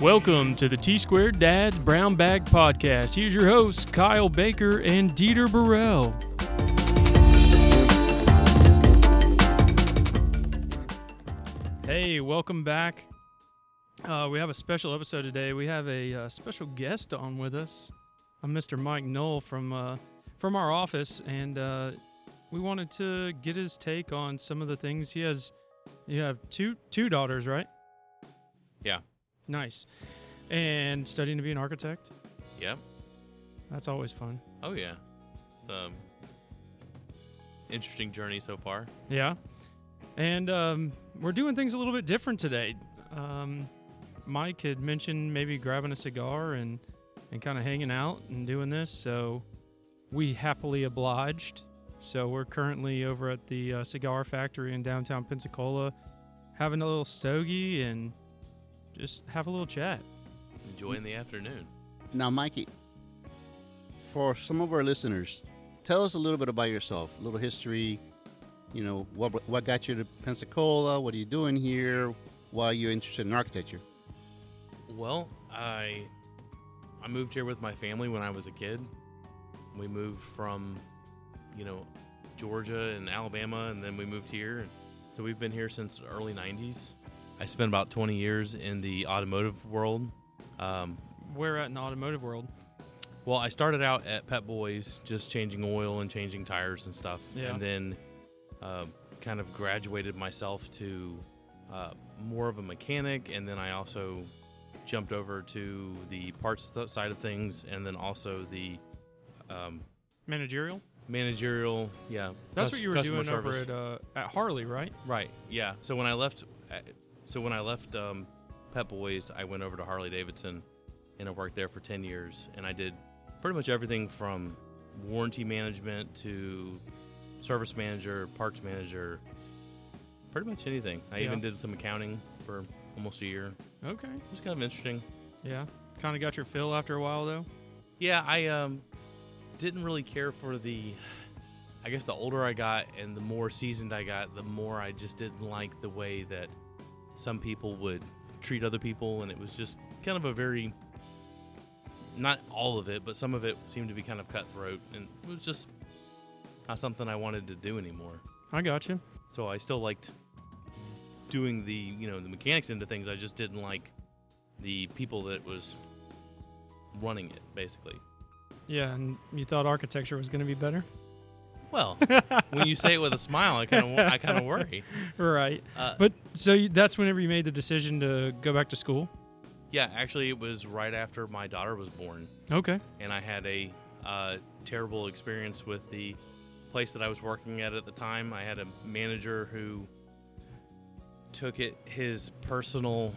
Welcome to the T Squared Dad's Brown Bag Podcast. Here's your hosts, Kyle Baker and Dieter Burrell. Hey, welcome back. Uh, we have a special episode today. We have a uh, special guest on with us, uh, Mr. Mike Knoll from uh, from our office, and uh, we wanted to get his take on some of the things he has. You have two two daughters, right? Yeah. Nice. And studying to be an architect. Yep. That's always fun. Oh yeah. It's um interesting journey so far. Yeah. And um, we're doing things a little bit different today. Um, Mike had mentioned maybe grabbing a cigar and, and kind of hanging out and doing this. So we happily obliged. So we're currently over at the uh, cigar factory in downtown Pensacola having a little stogie and just have a little chat. Enjoying the afternoon. Now, Mikey, for some of our listeners, tell us a little bit about yourself, a little history. You know, what what got you to Pensacola? What are you doing here? Why are you interested in architecture? Well, I I moved here with my family when I was a kid. We moved from, you know, Georgia and Alabama, and then we moved here. So we've been here since the early '90s. I spent about 20 years in the automotive world. Um, Where at in the automotive world? Well, I started out at Pep Boys, just changing oil and changing tires and stuff, Yeah. and then uh, kind of graduated myself to uh, more of a mechanic, and then I also jumped over to the parts th- side of things, and then also the um, Managerial? managerial. Yeah, That's cus- what you were doing over at uh, at Harley, right? Right. Yeah. So when I left, uh, so when I left um, Pep Boys, I went over to Harley Davidson, and I worked there for ten years, and I did pretty much everything from warranty management to service manager, parts manager, pretty much anything. I Yeah. even did some accounting for almost a year. Okay. It was kind of interesting. Yeah. Kind of got your fill after a while, though. Yeah, I um didn't really care for the I guess the older I got and the more seasoned I got, the more I just didn't like the way that some people would treat other people and it was just kind of a very not all of it, but some of it seemed to be kind of cutthroat and it was just not something I wanted to do anymore. I got you. So I still liked doing the, you know, the mechanics into things. I just didn't like the people that was running it basically. Yeah, and you thought architecture was going to be better, Well, when you say it with a smile, I kind of I kind of worry. right? Uh, But so you, that's whenever you made the decision to go back to school. yeah, actually, it was right after my daughter was born, Okay. and I had a uh, terrible experience with the place that I was working at at the time. I had a manager who took it his personal.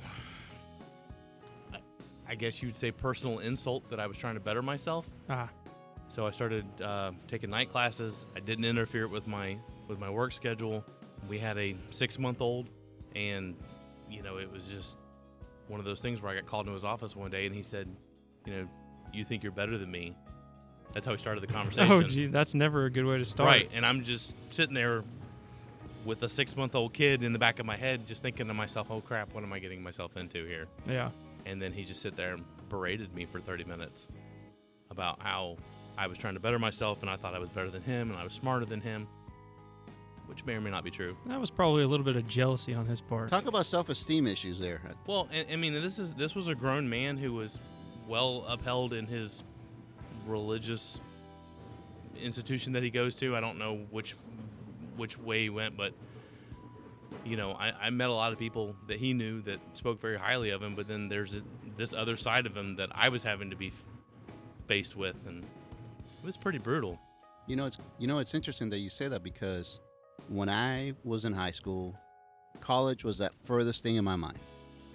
I guess you'd say personal insult that I was trying to better myself. Ah. So I started uh, taking night classes. I didn't interfere with my with my work schedule. We had a six month old, and you know it was just one of those things where I got called into his office one day, and he said, "You know, you think you're better than me." That's how we started the oh, conversation. Oh, gee, that's never a good way to start. Right, and I'm just sitting there with a six month old kid in the back of my head, just thinking to myself, "Oh crap, what am I getting myself into here?" Yeah. And then he just sit there and berated me for 30 minutes about how I was trying to better myself and I thought I was better than him and I was smarter than him, which may or may not be true. That was probably a little bit of jealousy on his part. Talk about self-esteem issues there. Well, and, I mean, this is this was a grown man who was well upheld in his religious institution that he goes to. I don't know which which way he went, but you know, I, I met a lot of people that he knew that spoke very highly of him. But then there's a, this other side of him that I was having to be f- faced with, and it was pretty brutal. You know, it's you know it's interesting that you say that because when I was in high school, college was that furthest thing in my mind,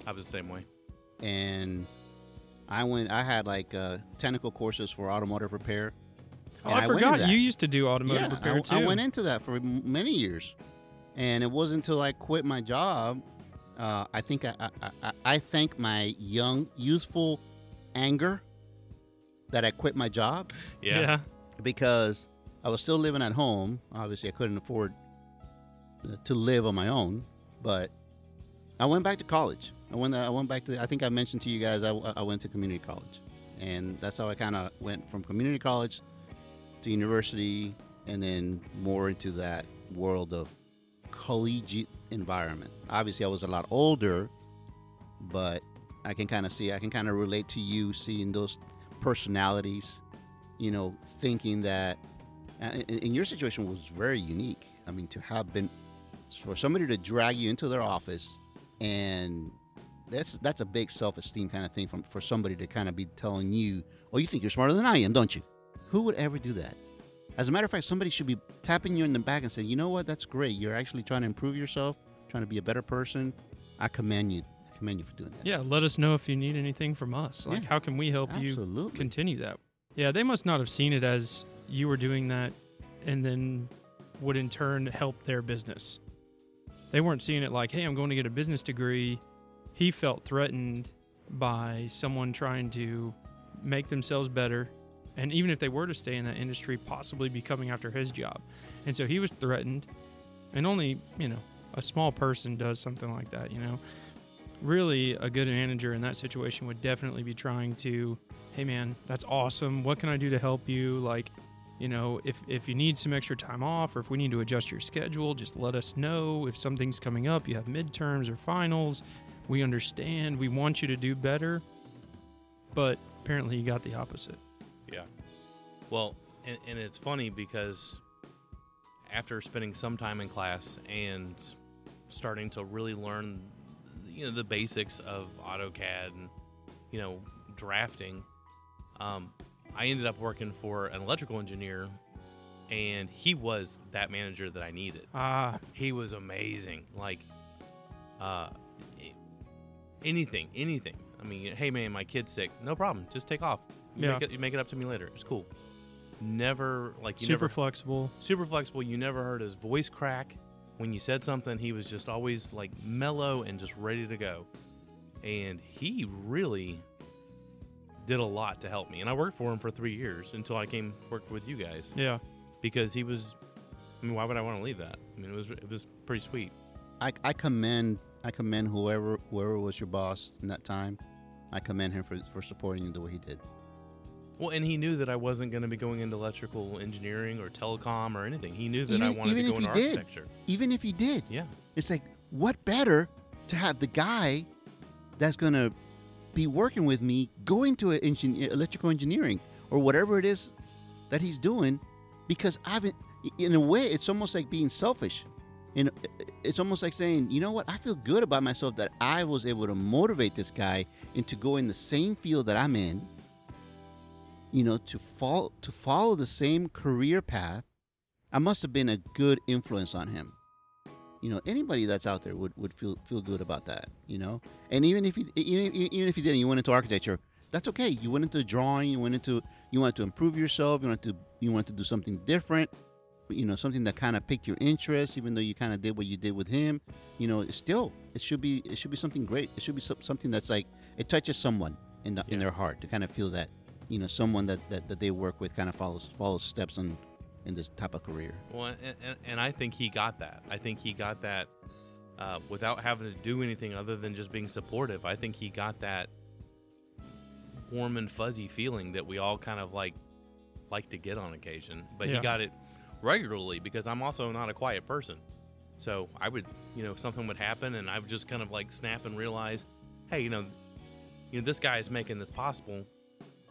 I was the same way. and I went. I had like uh, technical courses for automotive repair. oh, and I, I went forgot into that. you used to do automotive yeah, repair I, too. I went into that for many years, and it wasn't until I quit my job. Uh, I think I, I, I, I thank my young, youthful anger that I quit my job Yeah. because I was still living at home. Obviously, I couldn't afford to live on my own, but I went back to college I went. I went back to. I think I mentioned to you guys. I, I went to community college, and that's how I kind of went from community college to university, and then more into that world of collegiate environment. Obviously, I was a lot older, but I can kind of see. I can kind of relate to you seeing those personalities. You know, thinking that. And and your situation was very unique. I mean, to have been for somebody to drag you into their office and that's that's a big self-esteem kind of thing from for somebody to kind of be telling you, "Oh, you think you're smarter than I am, don't you?" Who would ever do that? As a matter of fact, somebody should be tapping you in the back and saying, "You know what? That's great. You're actually trying to improve yourself, trying to be a better person. I commend you. I commend you for doing that." Yeah, let us know if you need anything from us. Like, Yeah, how can we help you continue that? Yeah, they must not have seen it as you were doing that and then would in turn help their business. They weren't seeing it like, hey, I'm going to get a business degree. He felt threatened by someone trying to make themselves better. And even if they were to stay in that industry, possibly be coming after his job. And so he was threatened. And only, you know, a small person does something like that, you know? Really, a good manager in that situation would definitely be trying to hey man that's awesome what can i do to help you like you know if if you need some extra time off or if we need to adjust your schedule just let us know. If something's coming up you have midterms or finals we understand we want you to do better. But apparently you got the opposite. Yeah. Well, and, and it's funny because after spending some time in class and starting to really learn, you know, the basics of AutoCAD and you know drafting, um, I ended up working for an electrical engineer, and he was that manager that I needed. ah He was amazing. Like, uh, anything, anything. I mean, hey man, my kid's sick. No problem. Just take off. You Yeah. make it. You make it up to me later. It's cool. Never like you super never flexible super flexible. You never heard his voice crack when you said something. He was just always like mellow and just ready to go. And he really did a lot to help me. And I worked for him for three years until I came worked with you guys yeah because he was. I mean, why would I want to leave that? I mean, it was it was pretty sweet. I, I commend I commend whoever whoever was your boss in that time. I commend him for for supporting you the way he did. Well, and he knew that I wasn't going to be going into electrical engineering or telecom or anything. He knew that I Even- wanted to go if into he did. architecture. Even if he did, Yeah. it's like what better to have the guy that's gonna be working with me going to a engin- electrical engineering or whatever it is that he's doing because I've in a way it's almost like being selfish. And it's almost like saying, you know what, I feel good about myself that I was able to motivate this guy into going the same field that I'm in. You know, to follow to follow the same career path. I must have been a good influence on him you know anybody that's out there would, would feel feel good about that you know? And even if you even, if you didn't you went into architecture that's okay. You went into drawing you went into you wanted to improve yourself you wanted to you wanted to do something different you know something that kind of piqued your interest even though you kind of did what you did with him you know it's still it should be it should be something great. It should be something that's like it touches someone in the, in their heart to kind of feel that you know someone that, that that they work with kind of follows follows steps on in this type of career Well, and, and, and I think he got that. I think he got that uh, without having to do anything other than just being supportive. I think he got that warm and fuzzy feeling that we all kind of like like to get on occasion. But Yeah. he got it regularly because I'm also not a quiet person. So I would, you know, something would happen and I would just kind of like snap and realize, hey, you know, you know, this guy is making this possible.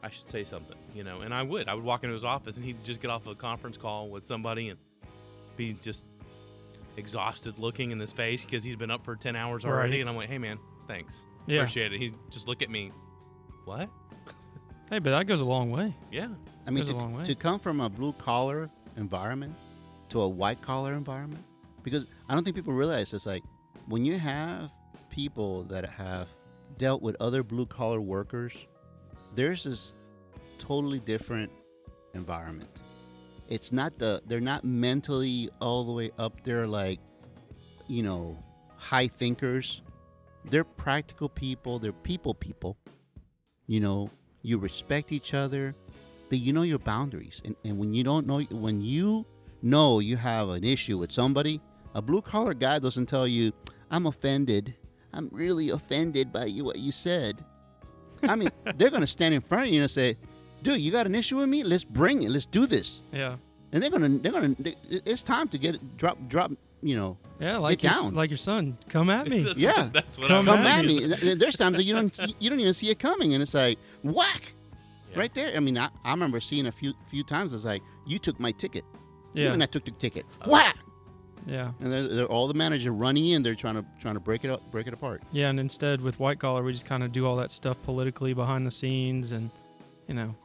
I should say something, you know, and I would. I would walk into his office and he'd just get off a conference call with somebody and be just exhausted looking in his face because he's been up for 10 hours already. Right. And I'm like, hey, man, thanks. Yeah. Appreciate it. He'd just look at me, what? hey but that goes a long way Yeah. I mean, Goes a to, long way. to come from a blue collar environment to a white collar environment, because I don't think people realize it's like when you have people that have dealt with other blue collar workers, there's this totally different environment. It's not the they're not mentally all the way up there like, you know, high thinkers. They're practical people. They're people people. You know, you respect each other but you know your boundaries and, and when you don't know when you know you have an issue with somebody a blue collar guy doesn't tell you i'm offended I'm really offended by you what you said. I mean, they're gonna stand in front of you and say, "Dude, you got an issue with me? Let's bring it. Let's do this." Yeah. And they're gonna, they're gonna. They, it's time to get it, drop, drop. You know, Yeah, like Get your, down. like your son. Come at me. That's Yeah. what, that's what Come I'm come at thinking. me. There's times that you don't, you don't even see it coming, and it's like whack Yeah. right there. I mean, I, I remember seeing a few, few times. It's like you took my ticket. yeah. And I took the ticket. Uh, Whack. Yeah. And they're, they're all the manager running in. They're trying to trying to break it up, break it apart. Yeah, and instead with white collar, we just kind of do all that stuff politically behind the scenes, and you know,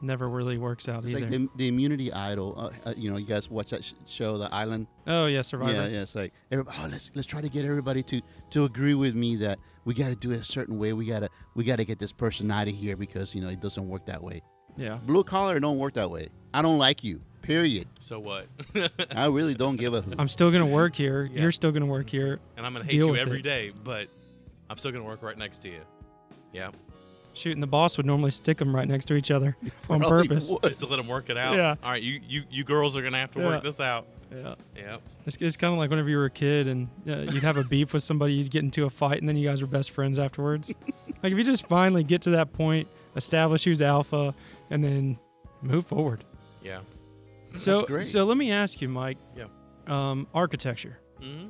never really works out It's either. like the, the immunity idol. Uh, uh, you know, you guys watch that sh- show, The Island. oh yeah, Survivor. Yeah, yeah. It's like oh, let's let's try to get everybody to to agree with me that we got to do it a certain way. We gotta we gotta get this person out of here because you know it doesn't work that way. Yeah. Blue collar don't work that way. I don't like you. Period. So what? I really don't give a hoot. I'm still gonna work here. Yeah. You're still gonna work here. and I'm gonna hate Deal you with every it. day, but I'm still gonna work right next to you. Yeah, Shooting the boss would normally stick them right next to each other on Probably purpose. would. just to let them work it out. Yeah. All right, you you you girls are gonna have to work Yeah. this out. Yeah. Yep. It's, it's kind of like whenever you were a kid and uh, you'd have a beef with somebody, you'd get into a fight, and then you guys were best friends afterwards. like if you just finally get to that point, establish who's alpha, and then move forward. Yeah. So, so let me ask you, Mike. Yeah. Um, architecture. hmm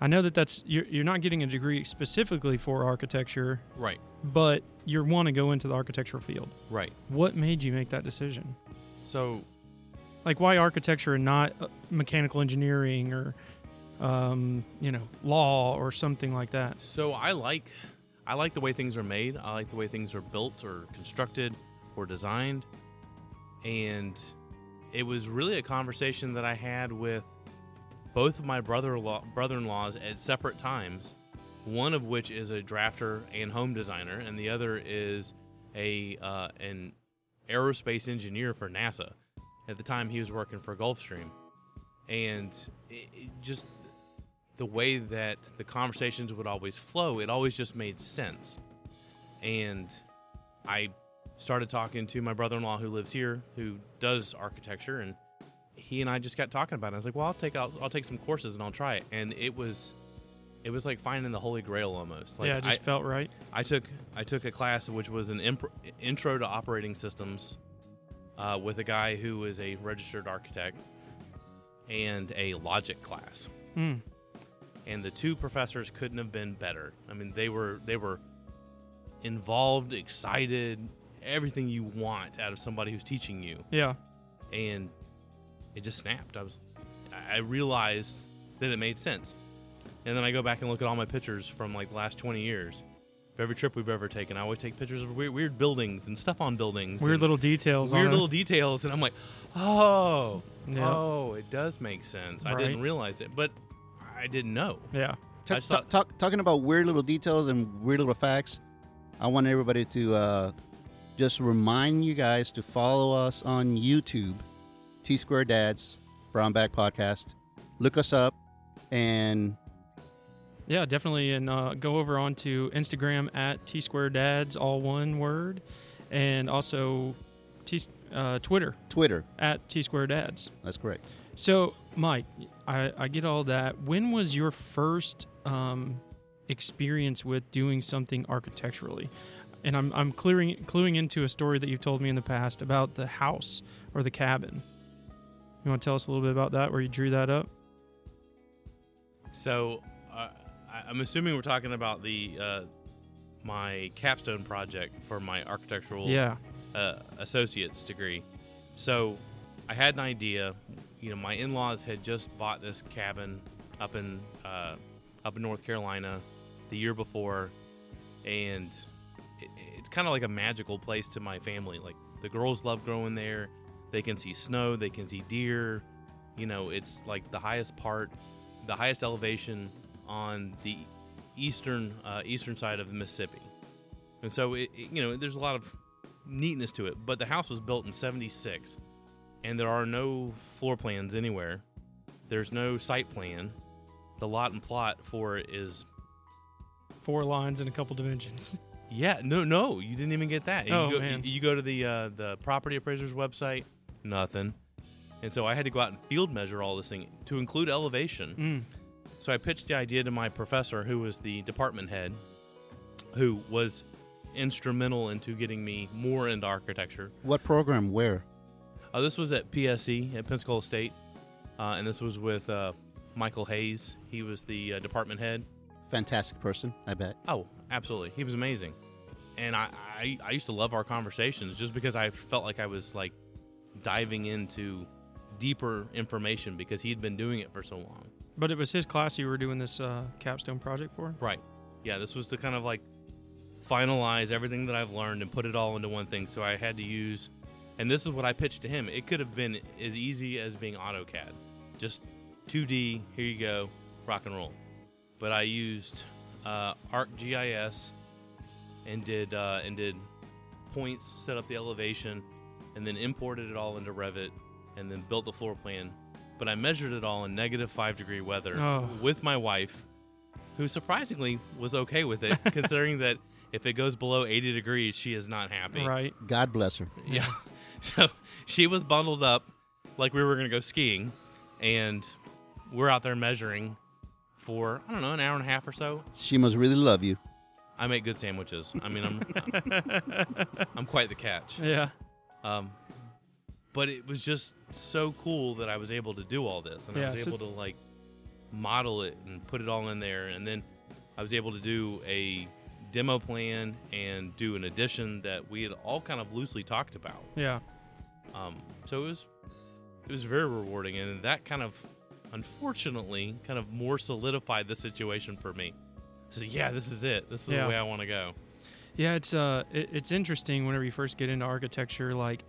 I know that that's you're, you're not getting a degree specifically for architecture, Right. but you want to go into the architectural field. Right. What made you make that decision? So Like why architecture and not uh, mechanical engineering or um, you know law or something like that? so I like I like the way things are made. I like the way things are built or constructed or designed. And it was really a conversation that I had with both of my brother-in-law brother-in-laws at separate times. One of which is a drafter and home designer, and the other is a uh, an aerospace engineer for NASA. At the time, he was working for Gulfstream, and it, it just the way that the conversations would always flow, it always just made sense. And I started talking to my brother-in-law who lives here, who does architecture, and he and I just got talking about it. I was like, "Well, I'll take I'll, I'll take some courses and I'll try it." And it was it was like finding the holy grail almost. Like yeah, it just I, felt right. I took I took a class which was an impro- intro to operating systems uh, with a guy who was a registered architect and a logic class Mm. and the two professors couldn't have been better. I mean, they were they were involved, excited, everything you want out of somebody who's teaching you, Yeah, and it just snapped. I was, I I realized that it made sense, and then I go back and look at all my pictures from like the last twenty years. Of every trip we've ever taken, I always take pictures of weird, weird buildings and stuff on buildings. weird little details. weird on little It. details, and I'm like, oh, Yeah. oh, it does make sense. I didn't realize it, but I didn't know. Yeah. Ta- I just ta- thought- talk, talking about weird little details and weird little facts, I want everybody to uh, just remind you guys to follow us on YouTube, T Square Dads Brown Bag Podcast. Look us up, and Yeah, definitely. And uh, go over onto Instagram at T Square Dads, all one word, and also T uh, Twitter Twitter. at T Square Dads. That's correct. So, Mike, I, I get all that. When was your first um, experience with doing something architecturally? And I'm, I'm clearing, cluing into a story that you've told me in the past about the house or the cabin. You want to tell us a little bit about that, where you drew that up? So, uh, I'm assuming we're talking about the uh, my capstone project for my architectural Yeah. uh, associate's degree. So, I had an idea. You know, my in-laws had just bought this cabin up in uh, up in North Carolina the year before, and it's kind of like a magical place to my family. Like the girls love growing there. They can see snow. They can see deer. You know, it's like the highest part, the highest elevation on the eastern uh, eastern side of the Mississippi, and so it, it- you know there's a lot of neatness to it. But the house was built in '76, and there are no floor plans anywhere. There's no site plan. The lot and plot for it is Four lines and a couple dimensions. yeah, no, no, you didn't even get that. You Oh, go, man. You go to the uh, the property appraiser's website, nothing. And so I had to go out and field measure all this thing to include elevation. Mm. So I pitched the idea to my professor, who was the department head, who was instrumental into getting me more into architecture. What program? Where? Uh, this was at PSC at Pensacola State, uh, and this was with uh, Michael Hayes. He was the uh, department head. Fantastic person, I bet. Oh, absolutely, he was amazing, and I, I I used to love our conversations just because I felt like I was like diving into deeper information because he'd been doing it for so long. But it was his class you were doing this uh, capstone project for. Right. Yeah, this was to kind of like finalize everything that I've learned and put it all into one thing. So I had to use, and this is what I pitched to him. It could have been as easy as being AutoCAD, just 2D. Here you go, rock and roll. But I used uh, ArcGIS and did uh, and did points, set up the elevation, and then imported it all into Revit, and then built the floor plan. But I measured it all in negative five degree weather Oh. with my wife, who surprisingly was okay with it, considering that if it goes below 80 degrees, she is not happy. Right. God bless her. Yeah. So she was bundled up like we were going to go skiing, and we're out there measuring for, I don't know, an hour and a half or so. She must really love you. I make good sandwiches. I mean, I'm I'm quite the catch. Yeah. Um, but it was just so cool that I was able to do all this, and Yeah, I was so- able to like model it and put it all in there, and then I was able to do a demo plan and do an addition that we had all kind of loosely talked about. Yeah. Um, so it was it was very rewarding, and that kind of unfortunately kind of more solidified the situation for me. So yeah, this is it. This is Yeah. the way I want to go. Yeah, it's uh, it, it's interesting whenever you first get into architecture, like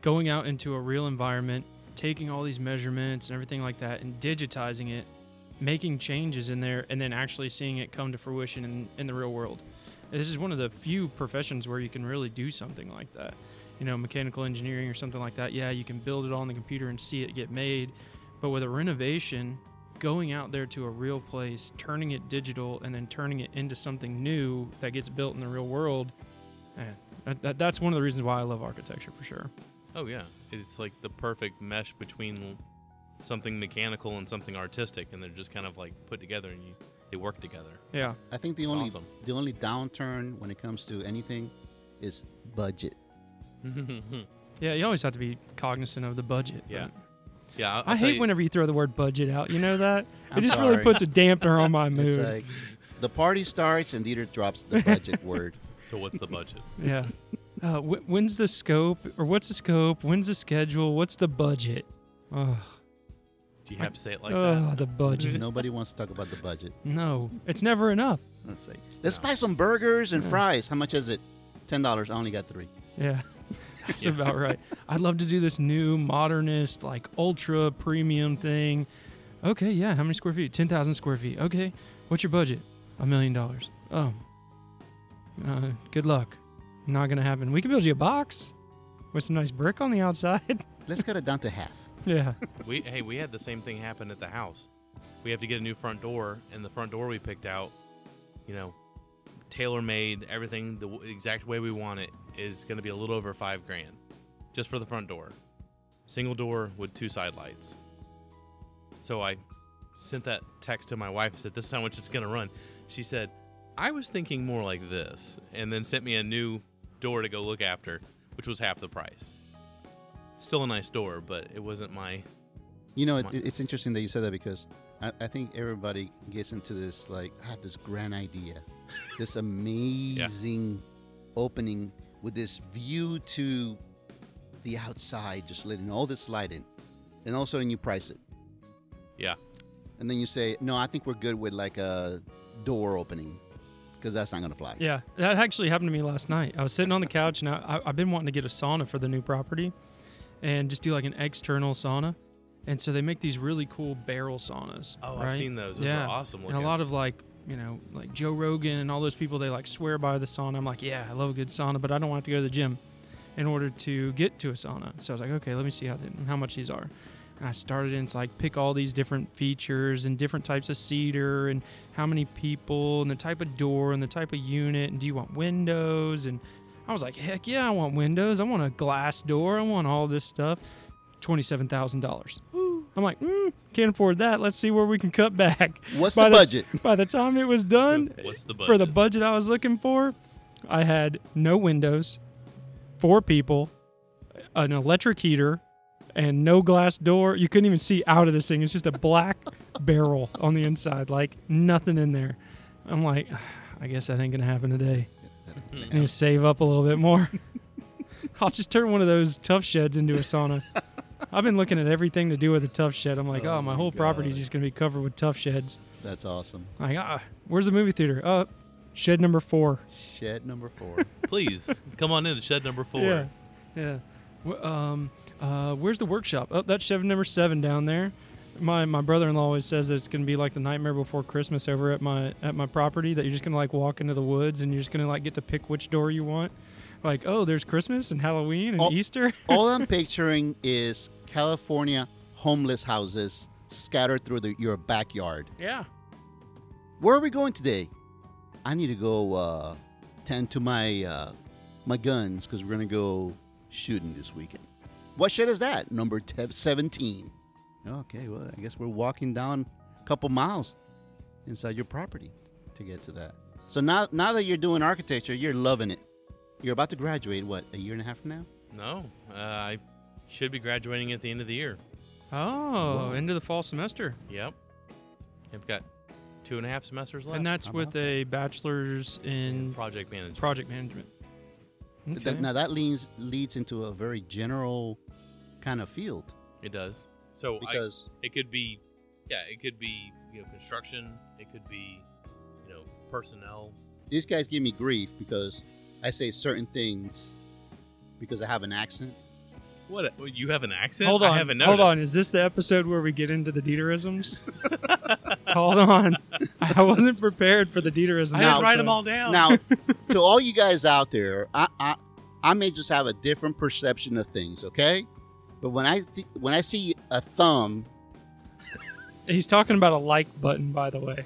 going out into a real environment, taking all these measurements and everything like that, and digitizing it, making changes in there, and then actually seeing it come to fruition in, in the real world. And this is one of the few professions where you can really do something like that. You know, mechanical engineering or something like that. Yeah, you can build it all on the computer and see it get made, but with a renovation, going out there to a real place, turning it digital, and then turning it into something new that gets built in the real world, man, that, that, that's one of the reasons why I love architecture for sure. Oh yeah, it's like the perfect mesh between something mechanical and something artistic, and they're just kind of like put together and you they work together. Yeah, I think the only Awesome. the only downturn when it comes to anything is budget. yeah, you always have to be cognizant of the budget. Yeah. but yeah, I'll, I I'll tell hate you- whenever you throw the word budget out. You know that? it I'm just really puts a damper on my It's mood. like the party starts and Dieter drops the budget word. So what's the budget? yeah. Uh, wh- when's the scope, or what's the scope? When's the schedule? What's the budget? Oh, Do you have to say it like oh that? the budget. Nobody wants to talk about the budget. no, it's never enough. Let's say let's buy some burgers and Yeah. fries. How much is it? Ten dollars. I only got three. Yeah. That's Yeah. about right. I'd love to do this new modernist, like ultra premium thing. Okay, yeah. How many square feet? 10,000 square feet. Okay. What's your budget? A million dollars. Oh. Uh, good luck. Not going to happen. We can build you a box with some nice brick on the outside. Let's cut it down to half. yeah. We hey, we had the same thing happen at the house. We have to get a new front door, and the front door we picked out, you know, tailor made, everything the exact way we want it is going to be a little over five grand, just for the front door, single door with two side lights. So I sent that text to my wife and said, "This is how much it's going to run." She said, "I was thinking more like this," and then sent me a new door to go look after, which was half the price. Still a nice door, but it wasn't my You know, it, Come it's interesting that you said that because I, I think everybody gets into this like, I have this grand idea, this amazing opening with this view to the outside, just letting all this light in, and all of a sudden you price it, yeah. and then you say, no, I think we're good with like a door opening because that's not gonna fly. Yeah. That actually happened to me last night. I was sitting on the couch and I, I, I've been wanting to get a sauna for the new property and just do like an external sauna. And so they make these really cool barrel saunas. Oh, right? I've seen those. Those Yeah. are awesome and a lot of like you know like joe rogan and all those people they like swear by the sauna. I'm like yeah i love a good sauna but i don't want to go to the gym in order to get to a sauna. So i was like okay let me see how how much these are. And i started and it's like pick all these different features and different types of cedar and how many people and the type of door and the type of unit and do you want windows? And i was like heck yeah i want windows. I want a glass door. I want all this stuff. $27000 Woo. I'm like, mm, can't afford that. Let's see where we can cut back. What's By the the- budget? By the time it was done, What's the budget? for the budget I was looking for, I had no windows, four people, an electric heater, and no glass door. You couldn't even see out of this thing. It's just a black barrel on the inside, like nothing in there. I'm like, I guess that ain't gonna happen today. I need to save up a little bit more. I'll just turn one of those Tuff Sheds into a sauna. I've been looking at everything to do with a Tuff Shed. I'm like, oh, Oh my my whole property's God. just gonna be covered with Tuff Sheds. That's awesome. Like, ah, where's the movie theater? Uh, shed number four. Shed number four. Please come on in to shed number four. Yeah, yeah. Wh- Um, uh, where's the workshop? Oh, that's shed number seven down there. My my brother-in-law always says that it's gonna be like the Nightmare Before Christmas over at my at my property. That you're just gonna like walk into the woods and you're just gonna like get to pick which door you want. Like, oh, there's Christmas and Halloween and Oh. Easter. All I'm picturing is California homeless houses scattered through the, your backyard. yeah. Where are we going today? I need to go uh, tend to my uh, my guns because we're gonna go shooting this weekend. What shed is that? Number te- seventeen. Okay, well, I guess we're walking down a couple miles inside your property to get to that. So now, now that you're doing architecture, you're loving it. You're about to graduate. What a year and a half from now? No, uh, I should be graduating at the end of the year. Oh, Whoa. into the fall semester, Yep. I've got two and a half semesters left. and that's How with about a bachelor's in project management. project management. Th- Okay. now that leads leads into a very general kind of field it does. So I, because it could be, yeah, it could be you know construction. It could be, you know, personnel. these guys give me grief because I say certain things because I have an accent. What? what, You have an accent? Hold I on, haven't hold on. Is this the episode where we get into the Dieterisms? hold on, I wasn't prepared for the Dieterisms. I Now- didn't write them all down. Now, to all you guys out there, I, I I may just have a different perception of things, okay? But when I th- when I see a thumb, He's talking about a like button, by the way.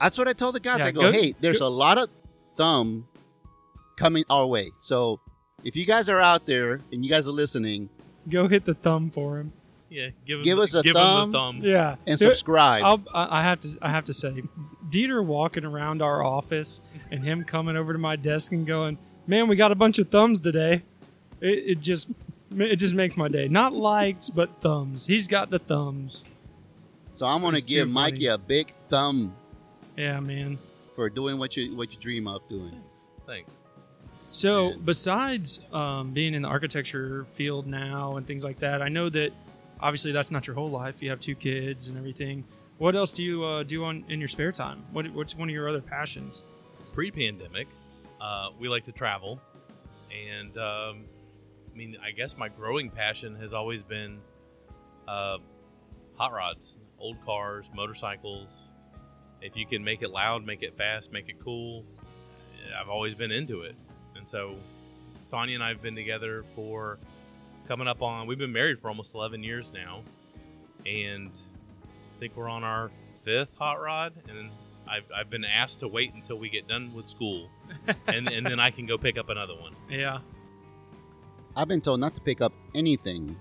that's what I told the guys. Yeah, I go, go- hey, there's go- a lot of thumb coming our way. So if you guys are out there and you guys are listening, Go hit the thumb for him. yeah, give, him Give the, us a give thumb. Him the thumb. Yeah, and subscribe. I'll, I I have to. I have to say, Dieter walking around our office and him coming over to my desk and going, "Man, we got a bunch of thumbs today." It, it just, it just makes my day. Not likes, but thumbs. He's got the thumbs. so I'm gonna It's too give funny. Mikey a big thumb Yeah, man. for doing what you what you dream of doing. Thanks. Thanks. So, And- besides um, being in the architecture field now and things like that, I know that obviously that's not your whole life. You have two kids and everything. What else do you uh, do on in your spare time? What, what's one of your other passions? Pre-pandemic, uh, we like to travel, and um, I mean, I guess my growing passion has always been uh, hot rods, old cars, motorcycles. If you can make it loud, make it fast, make it cool, I've always been into it. And so, Sonia and I have been together for coming up on. We've been married for almost 11 years now, and I think we're on our fifth hot rod. And I've, I've been asked to wait until we get done with school, and and then I can go pick up another one. Yeah. I've been told not to pick up anything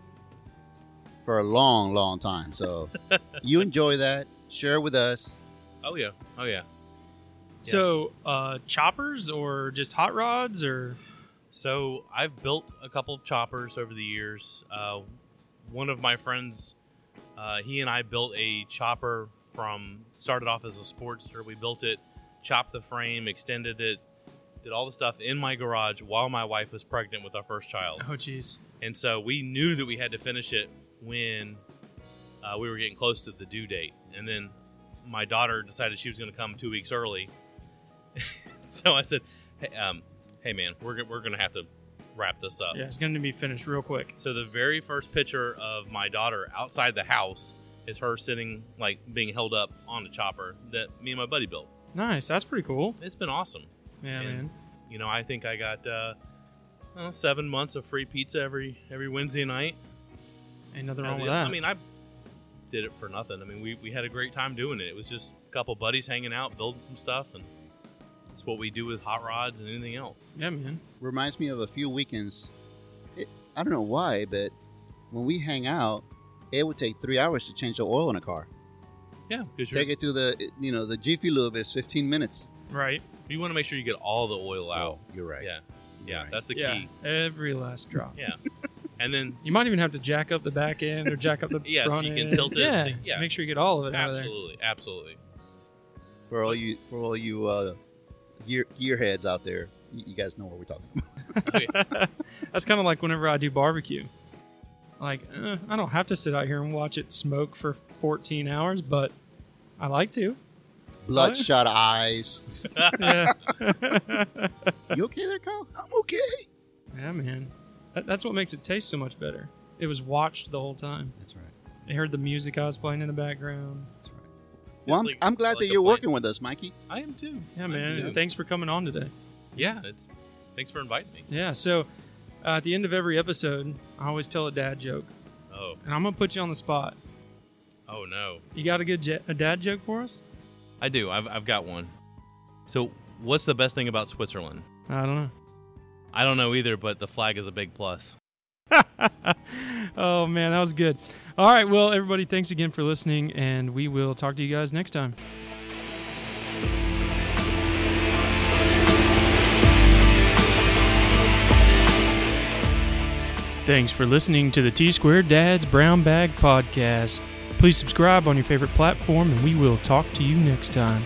for a long, long time. So you enjoy that. Share with us. Oh yeah, oh yeah. So, uh, choppers or just hot rods or So I've built a couple of choppers over the years. Uh, one of my friends, uh, he and I built a chopper from started off as a Sportster. We built it, chopped the frame, extended it, did all the stuff in my garage while my wife was pregnant with our first child. oh, jeez. And so we knew that we had to finish it when uh, we were getting close to the due date. And then my daughter decided she was going to come two weeks early. so I said, hey, um, hey man, we're, we're going to have to wrap this up. Yeah, it's going to be finished real quick. So the very first picture of my daughter outside the house is her sitting, like being held up on a chopper that me and my buddy built. Nice. That's pretty cool. It's been awesome. Yeah, And- man. You know, I think I got uh, I seven months of free pizza every every Wednesday night. Ain't nothing I wrong mean, with that. I mean, I did it for nothing. I mean, we, we had a great time doing it. It was just a couple buddies hanging out, building some stuff, and it's what we do with hot rods and anything else. yeah, man. Reminds me of a few weekends. It, I don't know why, but when we hang out, it would take three hours to change the oil in a car. Yeah, because Take it to the you know the Jiffy Lube is 15 minutes. Right. you want to make sure you get all the oil out. Oh, you're right. Yeah, yeah, Right. that's the yeah. key. Every last drop. Yeah, and then You might even have to jack up the back end or jack up the Yeah, so front you can end. tilt it Yeah. see- yeah. Make sure you get all of it out of there. absolutely, absolutely. For all you for all you uh, gear gearheads out there, you, you guys know what we're talking about. That's kind of like whenever I do barbecue. Like, eh, I don't have to sit out here and watch it smoke for 14 hours, but I like to. Bloodshot eyes. Yeah, You okay there, Kyle? I'm okay. yeah man. That, that's what makes it taste so much better. It was watched the whole time. That's right. They heard the music I was playing in the background. That's right. Well, I'm, like- I'm glad like that you're plane. working with us, Mikey. I am too. Yeah, man. too. Thanks for coming on today. Yeah, it's thanks for inviting me. Yeah, so uh, at the end of every episode, I always tell a dad joke. Oh, And I'm going to put you on the spot. oh no, You got a good a dad joke for us? I do. I've I've got one. So, what's the best thing about Switzerland? I don't know. I don't know either, but the flag is a big plus. oh man, that was good. All right, well, everybody, thanks again for listening, and we will talk to you guys next time. Thanks for listening to the T Squared Dad's Brown Bag Podcast. Please subscribe on your favorite platform, and we will talk to you next time.